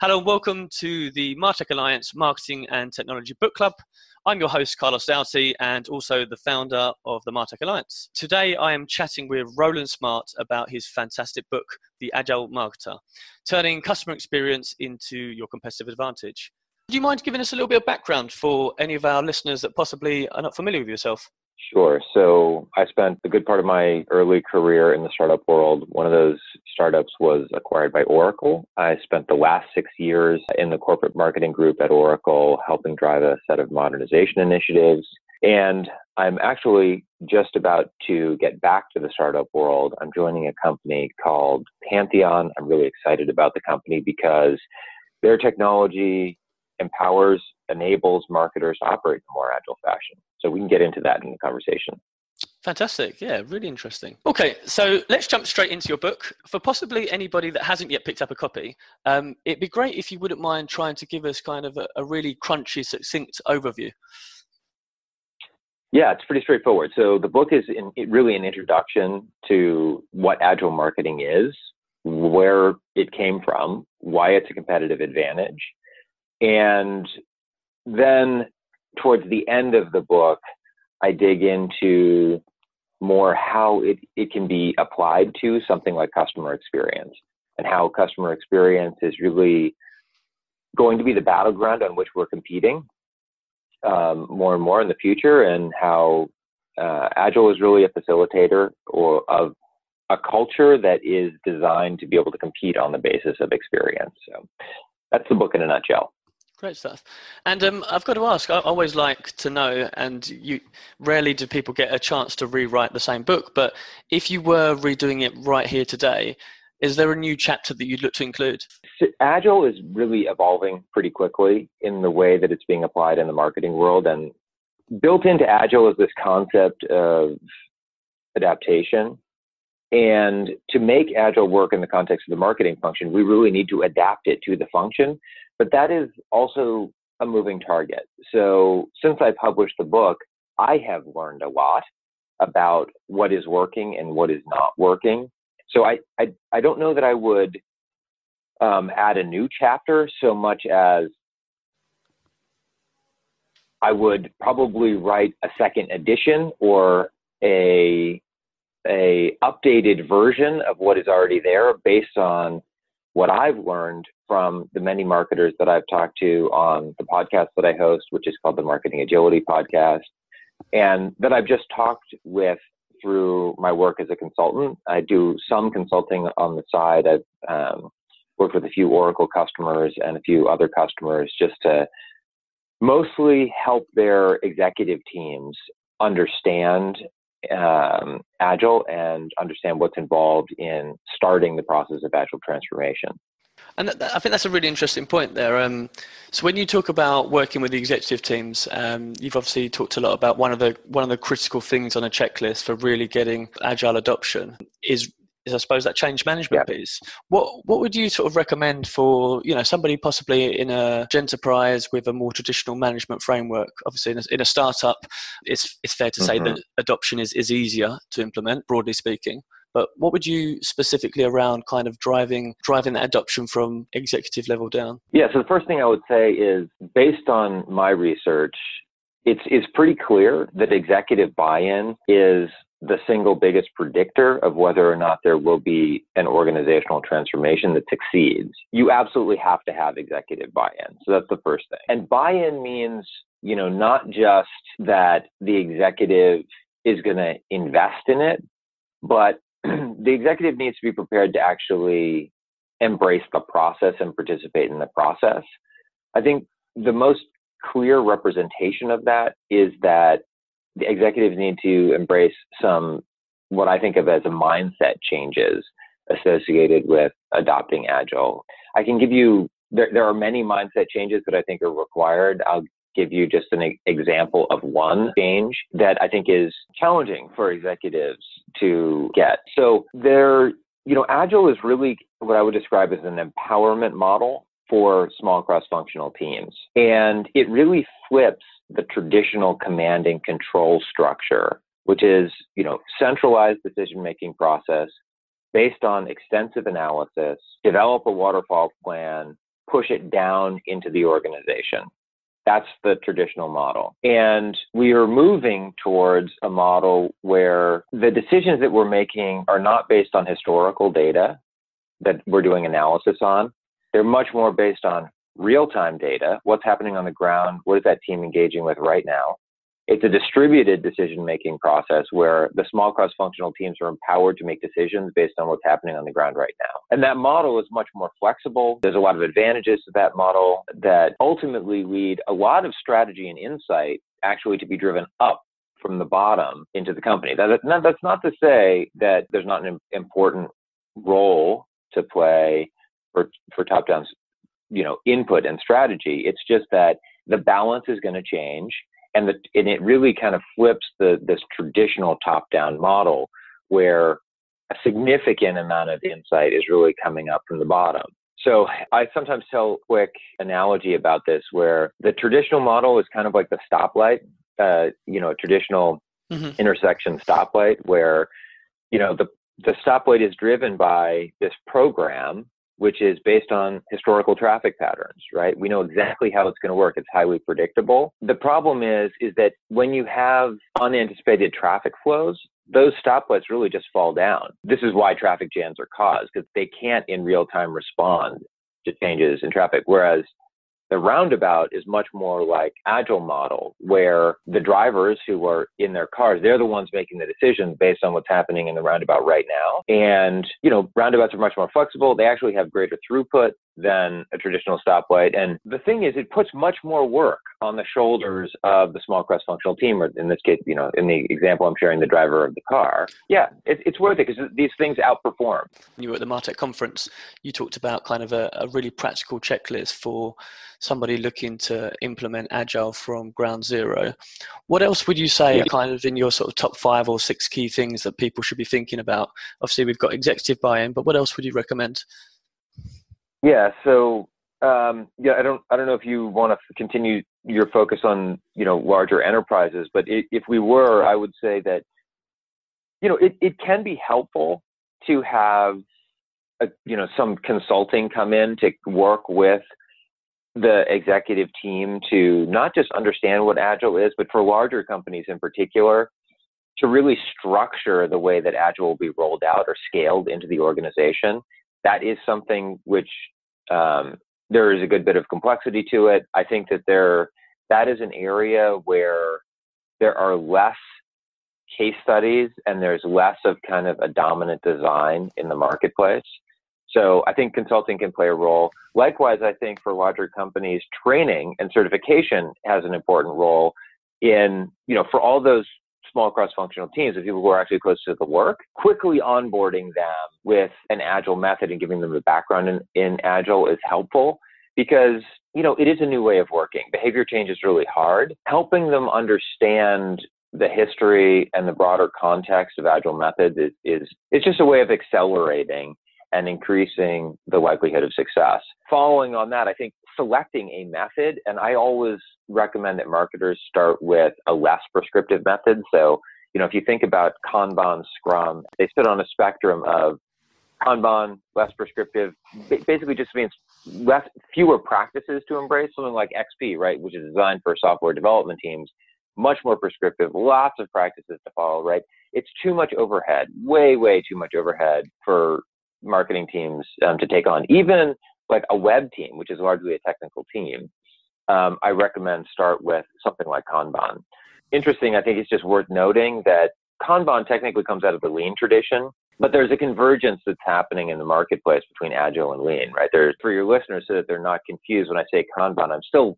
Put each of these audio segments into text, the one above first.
Hello, and welcome to the Martech Alliance Marketing and Technology Book Club. I'm your host, Carlos Doughty, and also the founder of the Martech Alliance. Today, I am chatting with Roland Smart about his fantastic book, The Agile Marketer, turning customer experience into your competitive advantage. Do you mind giving us a little bit of background for any of our listeners that possibly are not familiar with yourself? Sure. So I spent a good part of my early career in the startup world. One of those startups was acquired by Oracle. I spent the last six years in the corporate marketing group at Oracle, helping drive a set of modernization initiatives. And I'm actually just about to get back to the startup world. I'm joining a company called Pantheon. I'm really excited about the company because their technology empowers, enables marketers to operate in a more agile fashion. So we can get into that in the conversation. Fantastic. Yeah, really interesting. Okay, so let's jump straight into your book. For possibly anybody that hasn't yet picked up a copy, um, it'd be great if you wouldn't mind trying to give us kind of a, a really crunchy, succinct overview. Yeah, it's pretty straightforward. So the book is in, really an introduction to what agile marketing is, where it came from, why it's a competitive advantage, and then towards the end of the book, I dig into more how it, it can be applied to something like customer experience and how customer experience is really going to be the battleground on which we're competing um, more and more in the future and how uh, agile is really a facilitator or of a culture that is designed to be able to compete on the basis of experience. So that's the book in a nutshell Great stuff. And um, I've got to ask, I always like to know, and you rarely do people get a chance to rewrite the same book, but if you were redoing it right here today, is there a new chapter that you'd look to include? Agile is really evolving pretty quickly in the way that it's being applied in the marketing world. And built into Agile is this concept of adaptation. And to make Agile work in the context of the marketing function, we really need to adapt it to the function but that is also a moving target. So since I published the book, I have learned a lot about what is working and what is not working. So I, I, I don't know that I would um, add a new chapter so much as I would probably write a second edition or a a updated version of what is already there based on what I've learned from the many marketers that I've talked to on the podcast that I host, which is called the Marketing Agility Podcast, and that I've just talked with through my work as a consultant. I do some consulting on the side. I've um, worked with a few Oracle customers and a few other customers just to mostly help their executive teams understand um, agile and understand what's involved in starting the process of agile transformation. And I think that's a really interesting point there. Um, so when you talk about working with the executive teams, um, you've obviously talked a lot about one of the one of the critical things on a checklist for really getting agile adoption is is I suppose that change management yeah. piece. What what would you sort of recommend for you know somebody possibly in a enterprise with a more traditional management framework? Obviously, in a, in a startup, it's it's fair to say mm-hmm. that adoption is is easier to implement, broadly speaking. But what would you specifically around kind of driving driving that adoption from executive level down? Yeah, so the first thing I would say is based on my research, it's it's pretty clear that executive buy-in is the single biggest predictor of whether or not there will be an organizational transformation that succeeds. You absolutely have to have executive buy-in. So that's the first thing. And buy-in means, you know, not just that the executive is going to invest in it, but the executive needs to be prepared to actually embrace the process and participate in the process. I think the most clear representation of that is that executives need to embrace some what I think of as a mindset changes associated with adopting agile. I can give you there, there are many mindset changes that I think are required. I'll give you just an example of one change that I think is challenging for executives to get. So there, you know, Agile is really what I would describe as an empowerment model for small cross-functional teams. And it really flips the traditional command and control structure, which is, you know, centralized decision-making process based on extensive analysis, develop a waterfall plan, push it down into the organization. That's the traditional model. And we are moving towards a model where the decisions that we're making are not based on historical data that we're doing analysis on. They're much more based on real time data. What's happening on the ground? What is that team engaging with right now? It's a distributed decision making process where the small cross functional teams are empowered to make decisions based on what's happening on the ground right now. And that model is much more flexible. There's a lot of advantages to that model that ultimately lead a lot of strategy and insight actually to be driven up from the bottom into the company. That, that's not to say that there's not an important role to play for, for top down you know input and strategy it's just that the balance is going to change and the and it really kind of flips the this traditional top down model where a significant amount of insight is really coming up from the bottom so I sometimes tell a quick analogy about this where the traditional model is kind of like the stoplight, uh, you know, a traditional mm-hmm. intersection stoplight where, you know, the, the stoplight is driven by this program which is based on historical traffic patterns, right? We know exactly how it's going to work. It's highly predictable. The problem is, is that when you have unanticipated traffic flows, those stoplights really just fall down. This is why traffic jams are caused because they can't in real time respond to changes in traffic. Whereas the roundabout is much more like agile model where the drivers who are in their cars, they're the ones making the decisions based on what's happening in the roundabout right now. And, you know, roundabouts are much more flexible. They actually have greater throughput than a traditional stoplight. And the thing is, it puts much more work on the shoulders of the small cross functional team, or in this case, you know, in the example I'm sharing, the driver of the car. Yeah, it, it's worth it because these things outperform. You were at the Martech conference, you talked about kind of a, a really practical checklist for somebody looking to implement Agile from ground zero. What else would you say yeah. kind of in your sort of top five or six key things that people should be thinking about? Obviously, we've got executive buy in, but what else would you recommend? Yeah, so um, yeah, I don't I don't know if you want to continue your focus on you know larger enterprises, but it, if we were, I would say that you know it, it can be helpful to have a, you know some consulting come in to work with the executive team to not just understand what agile is, but for larger companies in particular, to really structure the way that agile will be rolled out or scaled into the organization. That is something which um, there is a good bit of complexity to it. I think that there that is an area where there are less case studies and there's less of kind of a dominant design in the marketplace. So I think consulting can play a role. Likewise, I think for larger companies, training and certification has an important role in, you know, for all those small cross-functional teams of people who are actually close to the work, quickly onboarding them with an agile method and giving them the background in, in agile is helpful because you know it is a new way of working. Behavior change is really hard. Helping them understand the history and the broader context of agile methods is, is it's just a way of accelerating and increasing the likelihood of success. Following on that, I think selecting a method, and I always recommend that marketers start with a less prescriptive method. So, you know, if you think about Kanban, Scrum, they sit on a spectrum of Kanban, less prescriptive, basically just means less, fewer practices to embrace. Something like XP, right, which is designed for software development teams, much more prescriptive, lots of practices to follow, right? It's too much overhead, way, way too much overhead for marketing teams um, to take on. Even like a web team, which is largely a technical team, um, I recommend start with something like Kanban. Interesting, I think it's just worth noting that Kanban technically comes out of the lean tradition, but there's a convergence that's happening in the marketplace between agile and lean, right? There's for your listeners so that they're not confused when I say Kanban, I'm still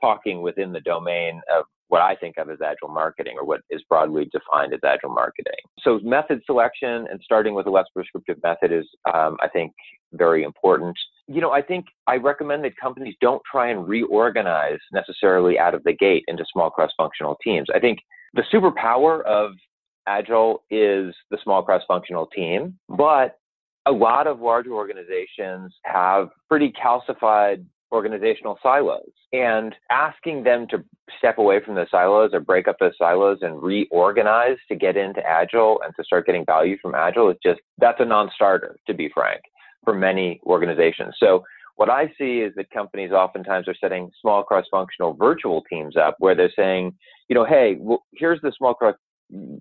talking within the domain of what I think of as agile marketing or what is broadly defined as agile marketing. So method selection and starting with a less prescriptive method is, um, I think, very important. You know, I think I recommend that companies don't try and reorganize necessarily out of the gate into small cross-functional teams. I think the superpower of agile is the small cross-functional team, but a lot of larger organizations have pretty calcified organizational silos and asking them to step away from the silos or break up those silos and reorganize to get into agile and to start getting value from agile is just that's a non-starter to be frank for many organizations. So What I see is that companies oftentimes are setting small cross-functional virtual teams up where they're saying, you know, hey, well, here's the small cross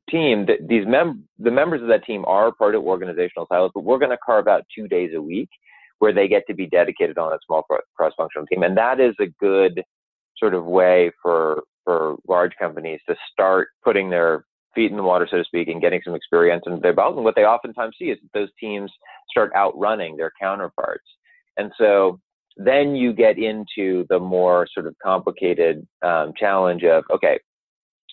team that these mem- the members of that team are part of organizational silos, but we're going to carve out two days a week where they get to be dedicated on a small cross-functional team, and that is a good sort of way for for large companies to start putting their feet in the water, so to speak, and getting some experience under their belt. And what they oftentimes see is that those teams start outrunning their counterparts. And so then you get into the more sort of complicated um, challenge of okay,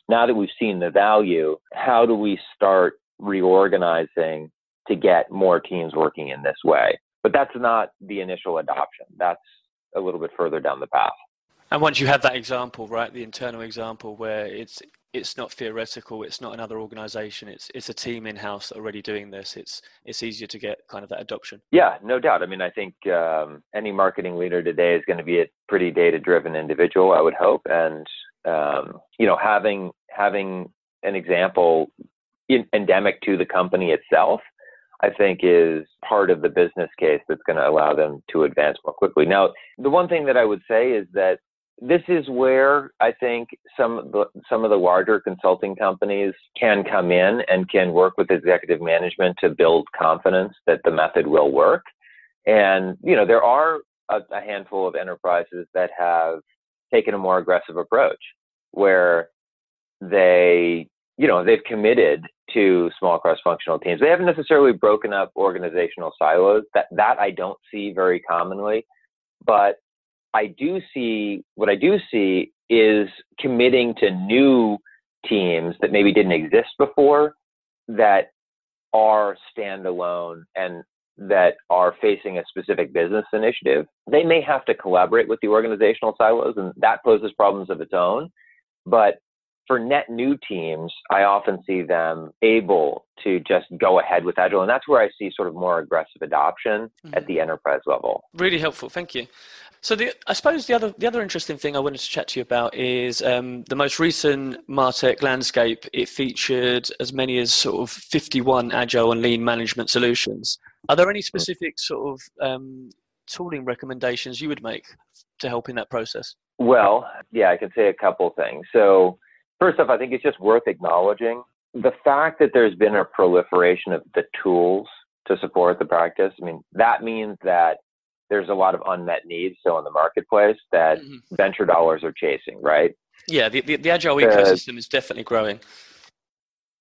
now that we've seen the value, how do we start reorganizing to get more teams working in this way? But that's not the initial adoption. That's a little bit further down the path. And once you have that example, right, the internal example where it's it's not theoretical, it's not another organization, it's it's a team in house already doing this. It's it's easier to get kind of that adoption. Yeah, no doubt. I mean, I think um, any marketing leader today is going to be a pretty data driven individual, I would hope, and um, you know, having having an example in, endemic to the company itself I think is part of the business case that's going to allow them to advance more quickly. Now, the one thing that I would say is that this is where I think some of the, some of the larger consulting companies can come in and can work with executive management to build confidence that the method will work. And you know, there are a, a handful of enterprises that have taken a more aggressive approach where they you know they've committed to small cross-functional teams. They haven't necessarily broken up organizational silos. That that I don't see very commonly, but I do see what I do see is committing to new teams that maybe didn't exist before that are standalone and that are facing a specific business initiative. They may have to collaborate with the organizational silos and that poses problems of its own. But for net new teams, I often see them able to just go ahead with Agile. And that's where I see sort of more aggressive adoption mm-hmm. at the enterprise level. Really helpful. Thank you. So the, I suppose the other the other interesting thing I wanted to chat to you about is um, the most recent Martech landscape. It featured as many as sort of 51 agile and lean management solutions. Are there any specific sort of um, tooling recommendations you would make to help in that process? Well, yeah, I can say a couple things. So first off, I think it's just worth acknowledging the fact that there's been a proliferation of the tools to support the practice. I mean, that means that there's a lot of unmet needs still in the marketplace that mm-hmm. venture dollars are chasing, right? Yeah, the, the, the agile ecosystem is definitely growing.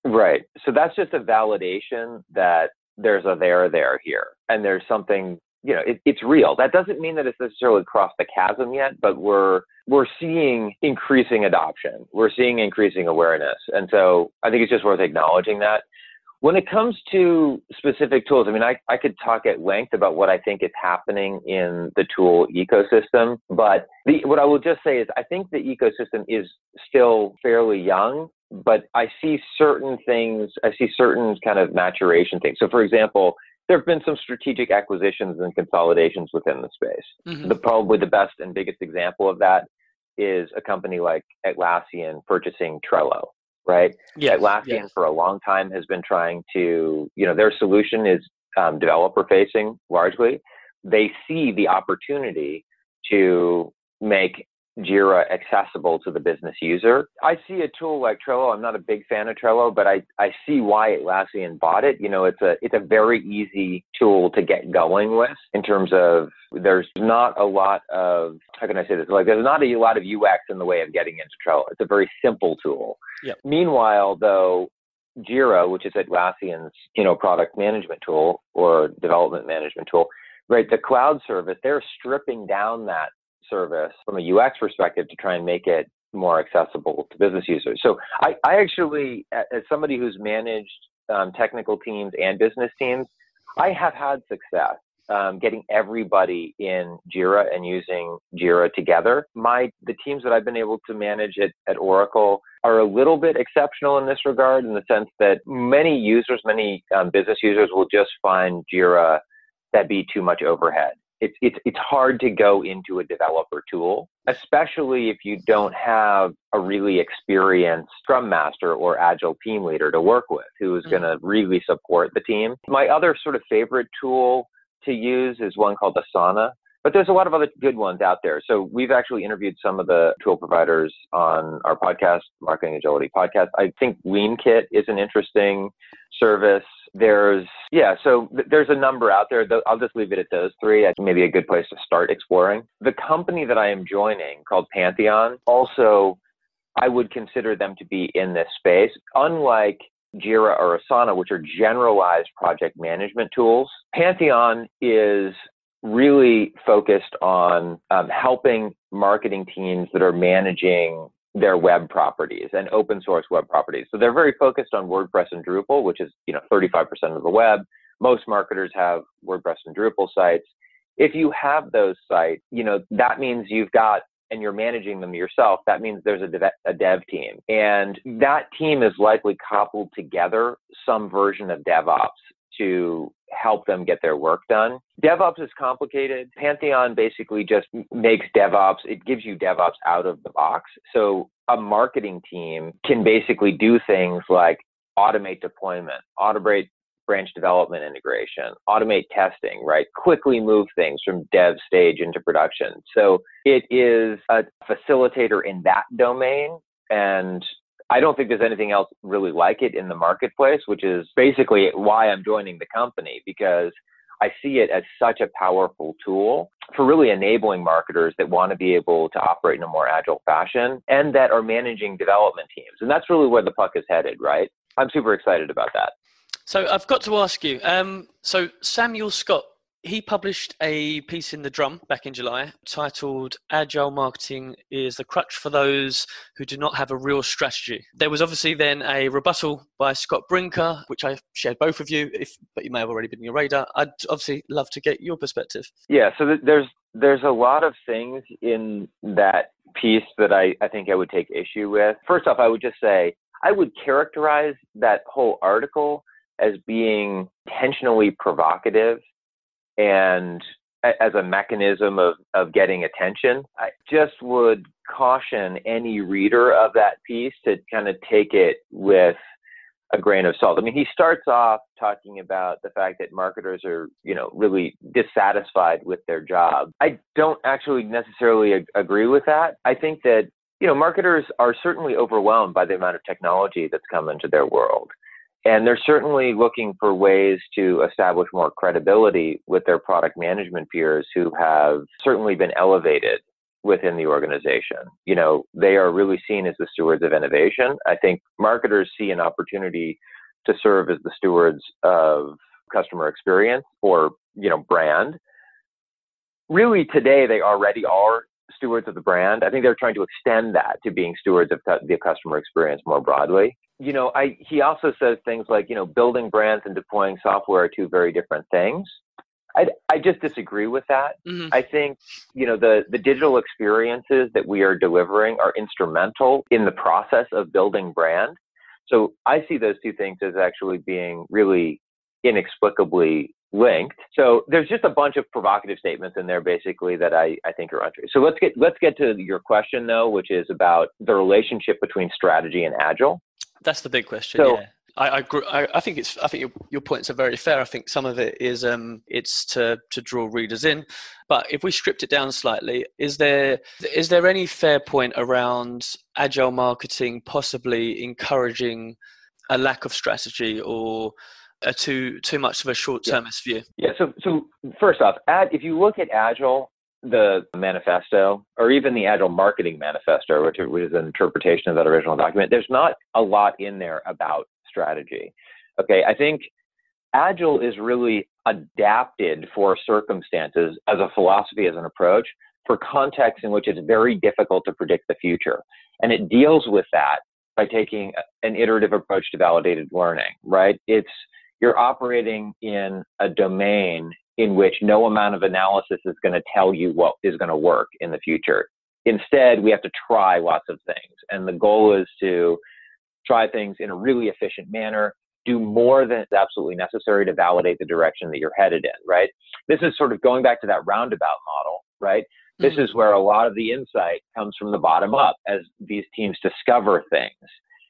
Right. So that's just a validation that there's a there there here and there's something you know it, it's real that doesn't mean that it's necessarily crossed the chasm yet but we're we're seeing increasing adoption we're seeing increasing awareness and so i think it's just worth acknowledging that when it comes to specific tools, I mean, I, I could talk at length about what I think is happening in the tool ecosystem, but the, what I will just say is I think the ecosystem is still fairly young, but I see certain things, I see certain kind of maturation things. So, for example, there have been some strategic acquisitions and consolidations within the space. Mm-hmm. The probably the best and biggest example of that is a company like Atlassian purchasing Trello right? Yeah. Atlassian yes. for a long time has been trying to, you know, their solution is um, developer facing largely. They see the opportunity to make Jira accessible to the business user. I see a tool like Trello. I'm not a big fan of Trello, but I, I see why Atlassian bought it. You know, it's a it's a very easy tool to get going with in terms of there's not a lot of how can I say this? Like there's not a lot of UX in the way of getting into Trello. It's a very simple tool. Yep. Meanwhile, though, Jira, which is Atlassian's you know product management tool or development management tool, right? The cloud service, they're stripping down that service from a UX perspective to try and make it more accessible to business users. So I, I actually, as somebody who's managed um, technical teams and business teams, I have had success um, getting everybody in Jira and using Jira together. My the teams that I've been able to manage at, at Oracle are a little bit exceptional in this regard, in the sense that many users, many um, business users, will just find Jira that be too much overhead it's it's it's hard to go into a developer tool, especially if you don't have a really experienced Scrum Master or Agile team leader to work with who is mm-hmm. going to really support the team. My other sort of favorite tool to use is one called Asana. But there's a lot of other good ones out there. So we've actually interviewed some of the tool providers on our podcast, Marketing Agility podcast. I think LeanKit is an interesting service. There's, yeah, so th- there's a number out there. I'll just leave it at those three. Think maybe a good place to start exploring. The company that I am joining called Pantheon also, I would consider them to be in this space. Unlike Jira or Asana, which are generalized project management tools, Pantheon is really focused on um, helping marketing teams that are managing their web properties and open source web properties. So they're very focused on WordPress and Drupal, which is, you know, 35% of the web. Most marketers have WordPress and Drupal sites. If you have those sites, you know, that means you've got and you're managing them yourself, that means there's a dev, a dev team. And that team is likely coupled together some version of DevOps to help them get their work done. DevOps is complicated. Pantheon basically just makes DevOps, it gives you DevOps out of the box. So a marketing team can basically do things like automate deployment, automate branch development integration, automate testing, right? Quickly move things from dev stage into production. So it is a facilitator in that domain. And I don't think there's anything else really like it in the marketplace, which is basically why I'm joining the company because I see it as such a powerful tool for really enabling marketers that want to be able to operate in a more agile fashion and that are managing development teams. And that's really where the puck is headed, right? I'm super excited about that. So I've got to ask you. Um, so Samuel Scott he published a piece in the Drum back in July titled Agile Marketing is the Crutch for Those Who Do Not Have a Real Strategy. There was obviously then a rebuttal by Scott Brinker, which I shared both of you, if, but you may have already been in your radar. I'd obviously love to get your perspective. Yeah, so there's there's a lot of things in that piece that I, I think I would take issue with. First off, I would just say I would characterize that whole article as being intentionally provocative and as a mechanism of, of getting attention. I just would caution any reader of that piece to kind of take it with a grain of salt. I mean, he starts off talking about the fact that marketers are, you know, really dissatisfied with their job. I don't actually necessarily ag- agree with that. I think that, you know, marketers are certainly overwhelmed by the amount of technology that's come into their world. And they're certainly looking for ways to establish more credibility with their product management peers who have certainly been elevated within the organization. You know, they are really seen as the stewards of innovation. I think marketers see an opportunity to serve as the stewards of customer experience or, you know, brand. Really today they already are stewards of the brand. I think they're trying to extend that to being stewards of the customer experience more broadly you know, I he also says things like, you know, building brands and deploying software are two very different things. I, I just disagree with that. Mm-hmm. I think, you know, the, the digital experiences that we are delivering are instrumental in the process of building brand. So I see those two things as actually being really inexplicably linked. So there's just a bunch of provocative statements in there basically that I, I think are untrue. So let's get let's get to your question though, which is about the relationship between strategy and agile. That's the big question. So, yeah. I, I, I, think it's. I think your, your points are very fair. I think some of it is um, it's to to draw readers in, but if we stripped it down slightly, is there is there any fair point around agile marketing possibly encouraging a lack of strategy or a too too much of a short termist yeah. view? Yeah. So so first off, ad, if you look at agile, the manifesto or even the agile marketing manifesto which, is an interpretation of that original document. There's not a lot in there about strategy. Okay i think agile is really adapted for circumstances as a philosophy as an approach for contexts in which it's very difficult to predict the future. And it deals with that by taking an iterative approach to validated learning right? It's you're operating in a domain in which no amount of analysis is going to tell you what is going to work in the future. Instead, we have to try lots of things. And the goal is to try things in a really efficient manner, do more than is absolutely necessary to validate the direction that you're headed in, right? This is sort of going back to that roundabout model, right? Mm-hmm. This is where a lot of the insight comes from the bottom up as these teams discover things.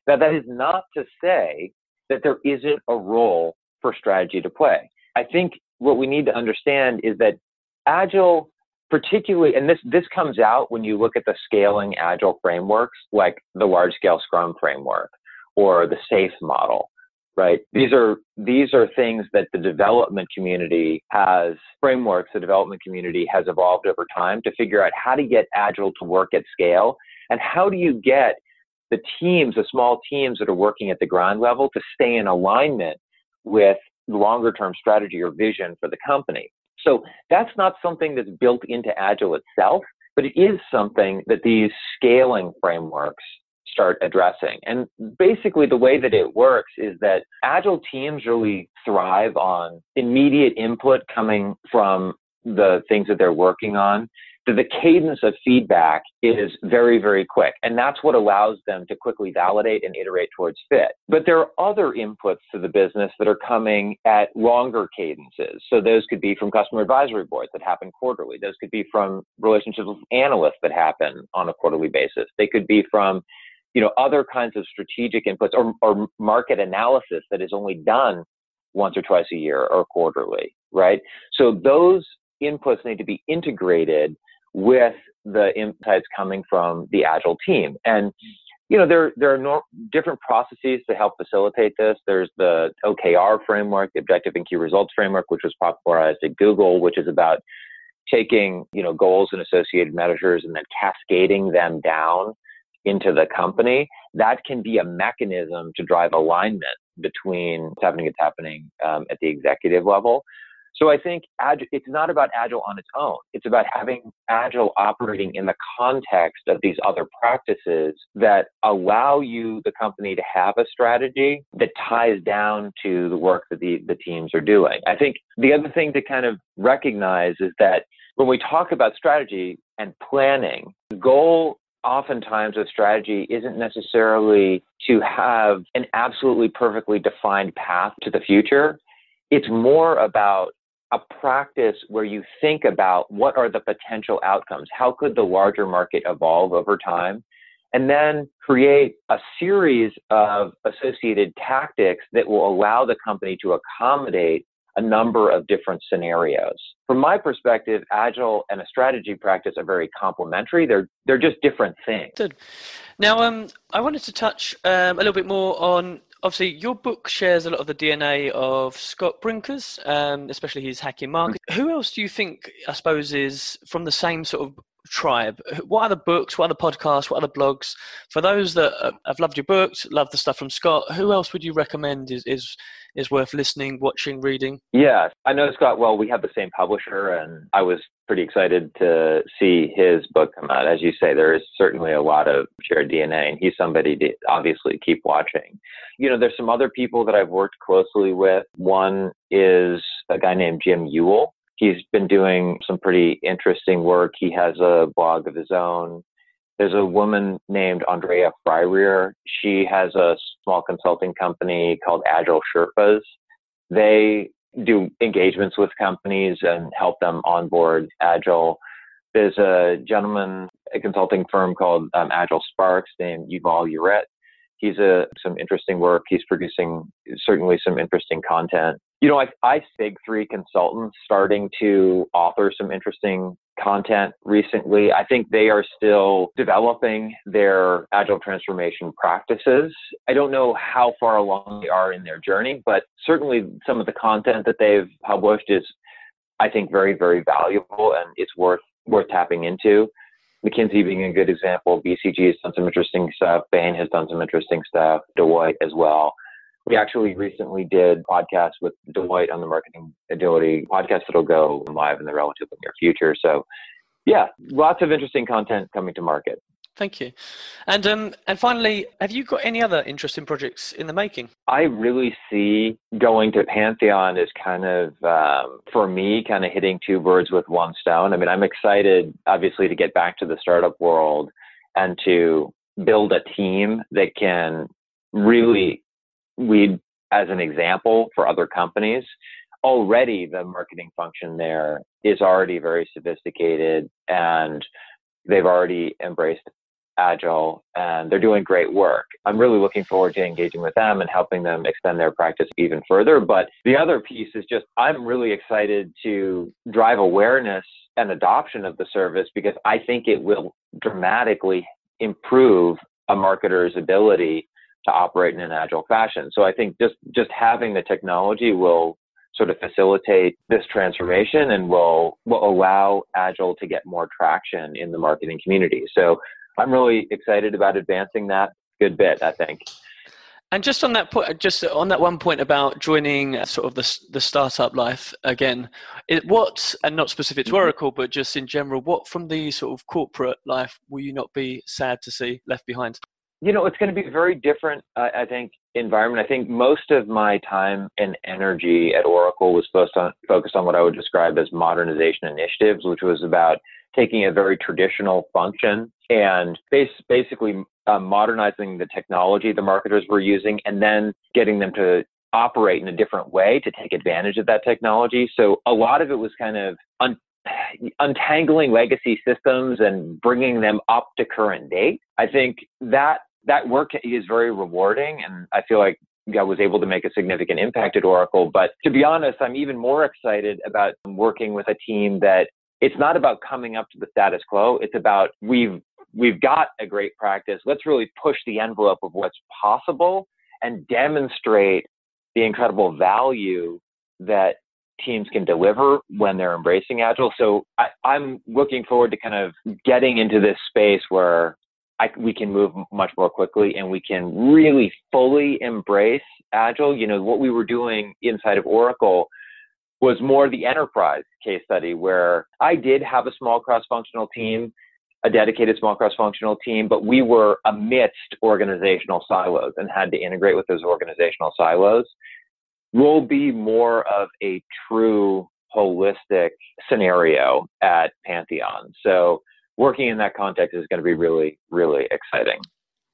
Now, that is not to say that there isn't a role for strategy to play. I think what we need to understand is that agile particularly, and this, this comes out when you look at the scaling agile frameworks like the large scale scrum framework or the SAFe model right? These are these are things that the development community has frameworks. The development community has evolved over time to figure out how to get agile to work at scale, and how do you get the teams, the small teams that are working at the ground level, to stay in alignment with longer term strategy or vision for the company. So that's not something that's built into Agile itself, but it is something that these scaling frameworks start addressing. And basically, the way that it works is that agile teams really thrive on immediate input coming from the things that they're working on. The cadence of feedback is very, very quick. And that's what allows them to quickly validate and iterate towards fit. But there are other inputs to the business that are coming at longer cadences. So those could be from customer advisory boards that happen quarterly. Those could be from relationships with analysts that happen on a quarterly basis. They could be from you know, other kinds of strategic inputs or, or market analysis that is only done once or twice a year or quarterly, right? So those inputs need to be integrated with the insights coming from the agile team. And you know, there there are no, different processes to help facilitate this. There's the OKR framework, the Objective and Key Results framework, which was popularized at Google, which is about taking you know goals and associated measures and then cascading them down into the company, that can be a mechanism to drive alignment between what's happening it's happening um, at the executive level. So I think it's not about Agile on its own. It's about having Agile operating in the context of these other practices that allow you, the company, to have a strategy that ties down to the work that the, the teams are doing. I think the other thing to kind of recognize is that when we talk about strategy and planning, the goal oftentimes a strategy isn't necessarily to have an absolutely perfectly defined path to the future. It's more about a practice where you think about what are the potential outcomes? How could the larger market evolve over time? And then create a series of associated tactics that will allow the company to accommodate a number of different scenarios. From my perspective, agile and a strategy practice are very complementary. They're they're just different things. Now, um, I wanted to touch um, a little bit more on. Obviously, your book shares a lot of the DNA of Scott Brinker's, um, especially his hacking market. Who else do you think, I suppose, is from the same sort of tribe? What other books, what other podcasts, what other blogs? For those that have loved your books, love the stuff from Scott, who else would you recommend is, is, is worth listening, watching, reading? Yeah, I know Scott well. We have the same publisher, and I was pretty excited to see his book come out. As you say, there is certainly a lot of shared DNA, and he's somebody to obviously keep watching. You know, there's some other people that I've worked closely with. One is a guy named Jim Ewel he's been doing some pretty interesting work. He has a blog of his own. There's a woman named Andrea Fryrear. She has a small consulting company called Agile Sherpas. They do engagements with companies and help them onboard Agile. There's a gentleman, a consulting firm called um, Agile Sparks named Yuval Yeret. He's a some interesting work. He's producing certainly some interesting content you know, I, I big three consultants starting to author some interesting content recently. I think they are still developing their agile transformation practices. I don't know how far along they are in their journey, but certainly some of the content that they've published is, I think, very, very valuable and it's worth worth tapping into. McKinsey being a good example, BCG has done some interesting stuff. Bain has done some interesting stuff. Deloitte as well. We actually recently did podcasts with Deloitte on the marketing agility podcast that'll go live in the relatively near future. So, yeah, lots of interesting content coming to market. Thank you. And um, and finally, have you got any other interesting projects in the making? I really see going to Pantheon as kind of um, for me, kind of hitting two birds with one stone. I mean, I'm excited, obviously, to get back to the startup world and to build a team that can really we, as an example for other companies, already the marketing function there is already very sophisticated and they've already embraced Agile and they're doing great work. I'm really looking forward to engaging with them and helping them extend their practice even further. But the other piece is just I'm really excited to drive awareness and adoption of the service because I think it will dramatically improve a marketer's ability to operate in an agile fashion. So I think just just having the technology will sort of facilitate this transformation and will will allow agile to get more traction in the marketing community. So I'm really excited about advancing that good bit, I think. And just on that point, just on that one point about joining sort of the the startup life again, it, what and not specific to mm-hmm. Oracle, but just in general, what from the sort of corporate life will you not be sad to see left behind? You know, it's going to be a very different, uh, I think, environment. I think most of my time and energy at Oracle was focused on focused on what I would describe as modernization initiatives, which was about taking a very traditional function and base, basically uh, modernizing the technology the marketers were using and then getting them to operate in a different way to take advantage of that technology. So a lot of it was kind of un- untangling legacy systems and bringing them up to current date. I think that that work is very rewarding and I feel like I was able to make a significant impact at Oracle. But to be honest, I'm even more excited about working with a team that it's not about coming up to the status quo. It's about we've we've got a great practice. Let's really push the envelope of what's possible and demonstrate the incredible value that teams can deliver when they're embracing agile. So I, am looking forward to kind of getting into this space where I, we can move much more quickly and we can really fully embrace agile. You know, what we were doing inside of Oracle was more the enterprise case study where I did have a small cross-functional team, a dedicated small cross-functional team, but we were amidst organizational silos and had to integrate with those organizational silos. Will be more of a true holistic scenario at Pantheon. So working in that context is going to be really, really exciting.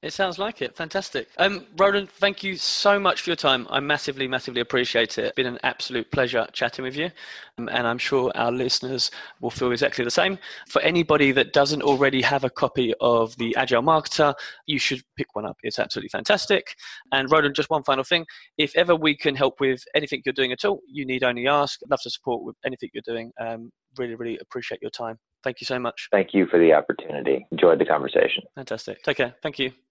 It sounds like it. Fantastic. Um, Roland, thank you so much for your time. I massively, massively appreciate it. It's been an absolute pleasure chatting with you. Um, and I'm sure our listeners will feel exactly the same. For anybody that doesn't already have a copy of the Agile Marketer, you should pick one up. It's absolutely fantastic. And Roland, just one final thing. If ever we can help with anything you're doing at all, you need only ask. Love to support with anything you're doing. Um, really, really appreciate your time. Thank you so much. Thank you for the opportunity. Enjoyed the conversation. Fantastic. Take care. Thank you.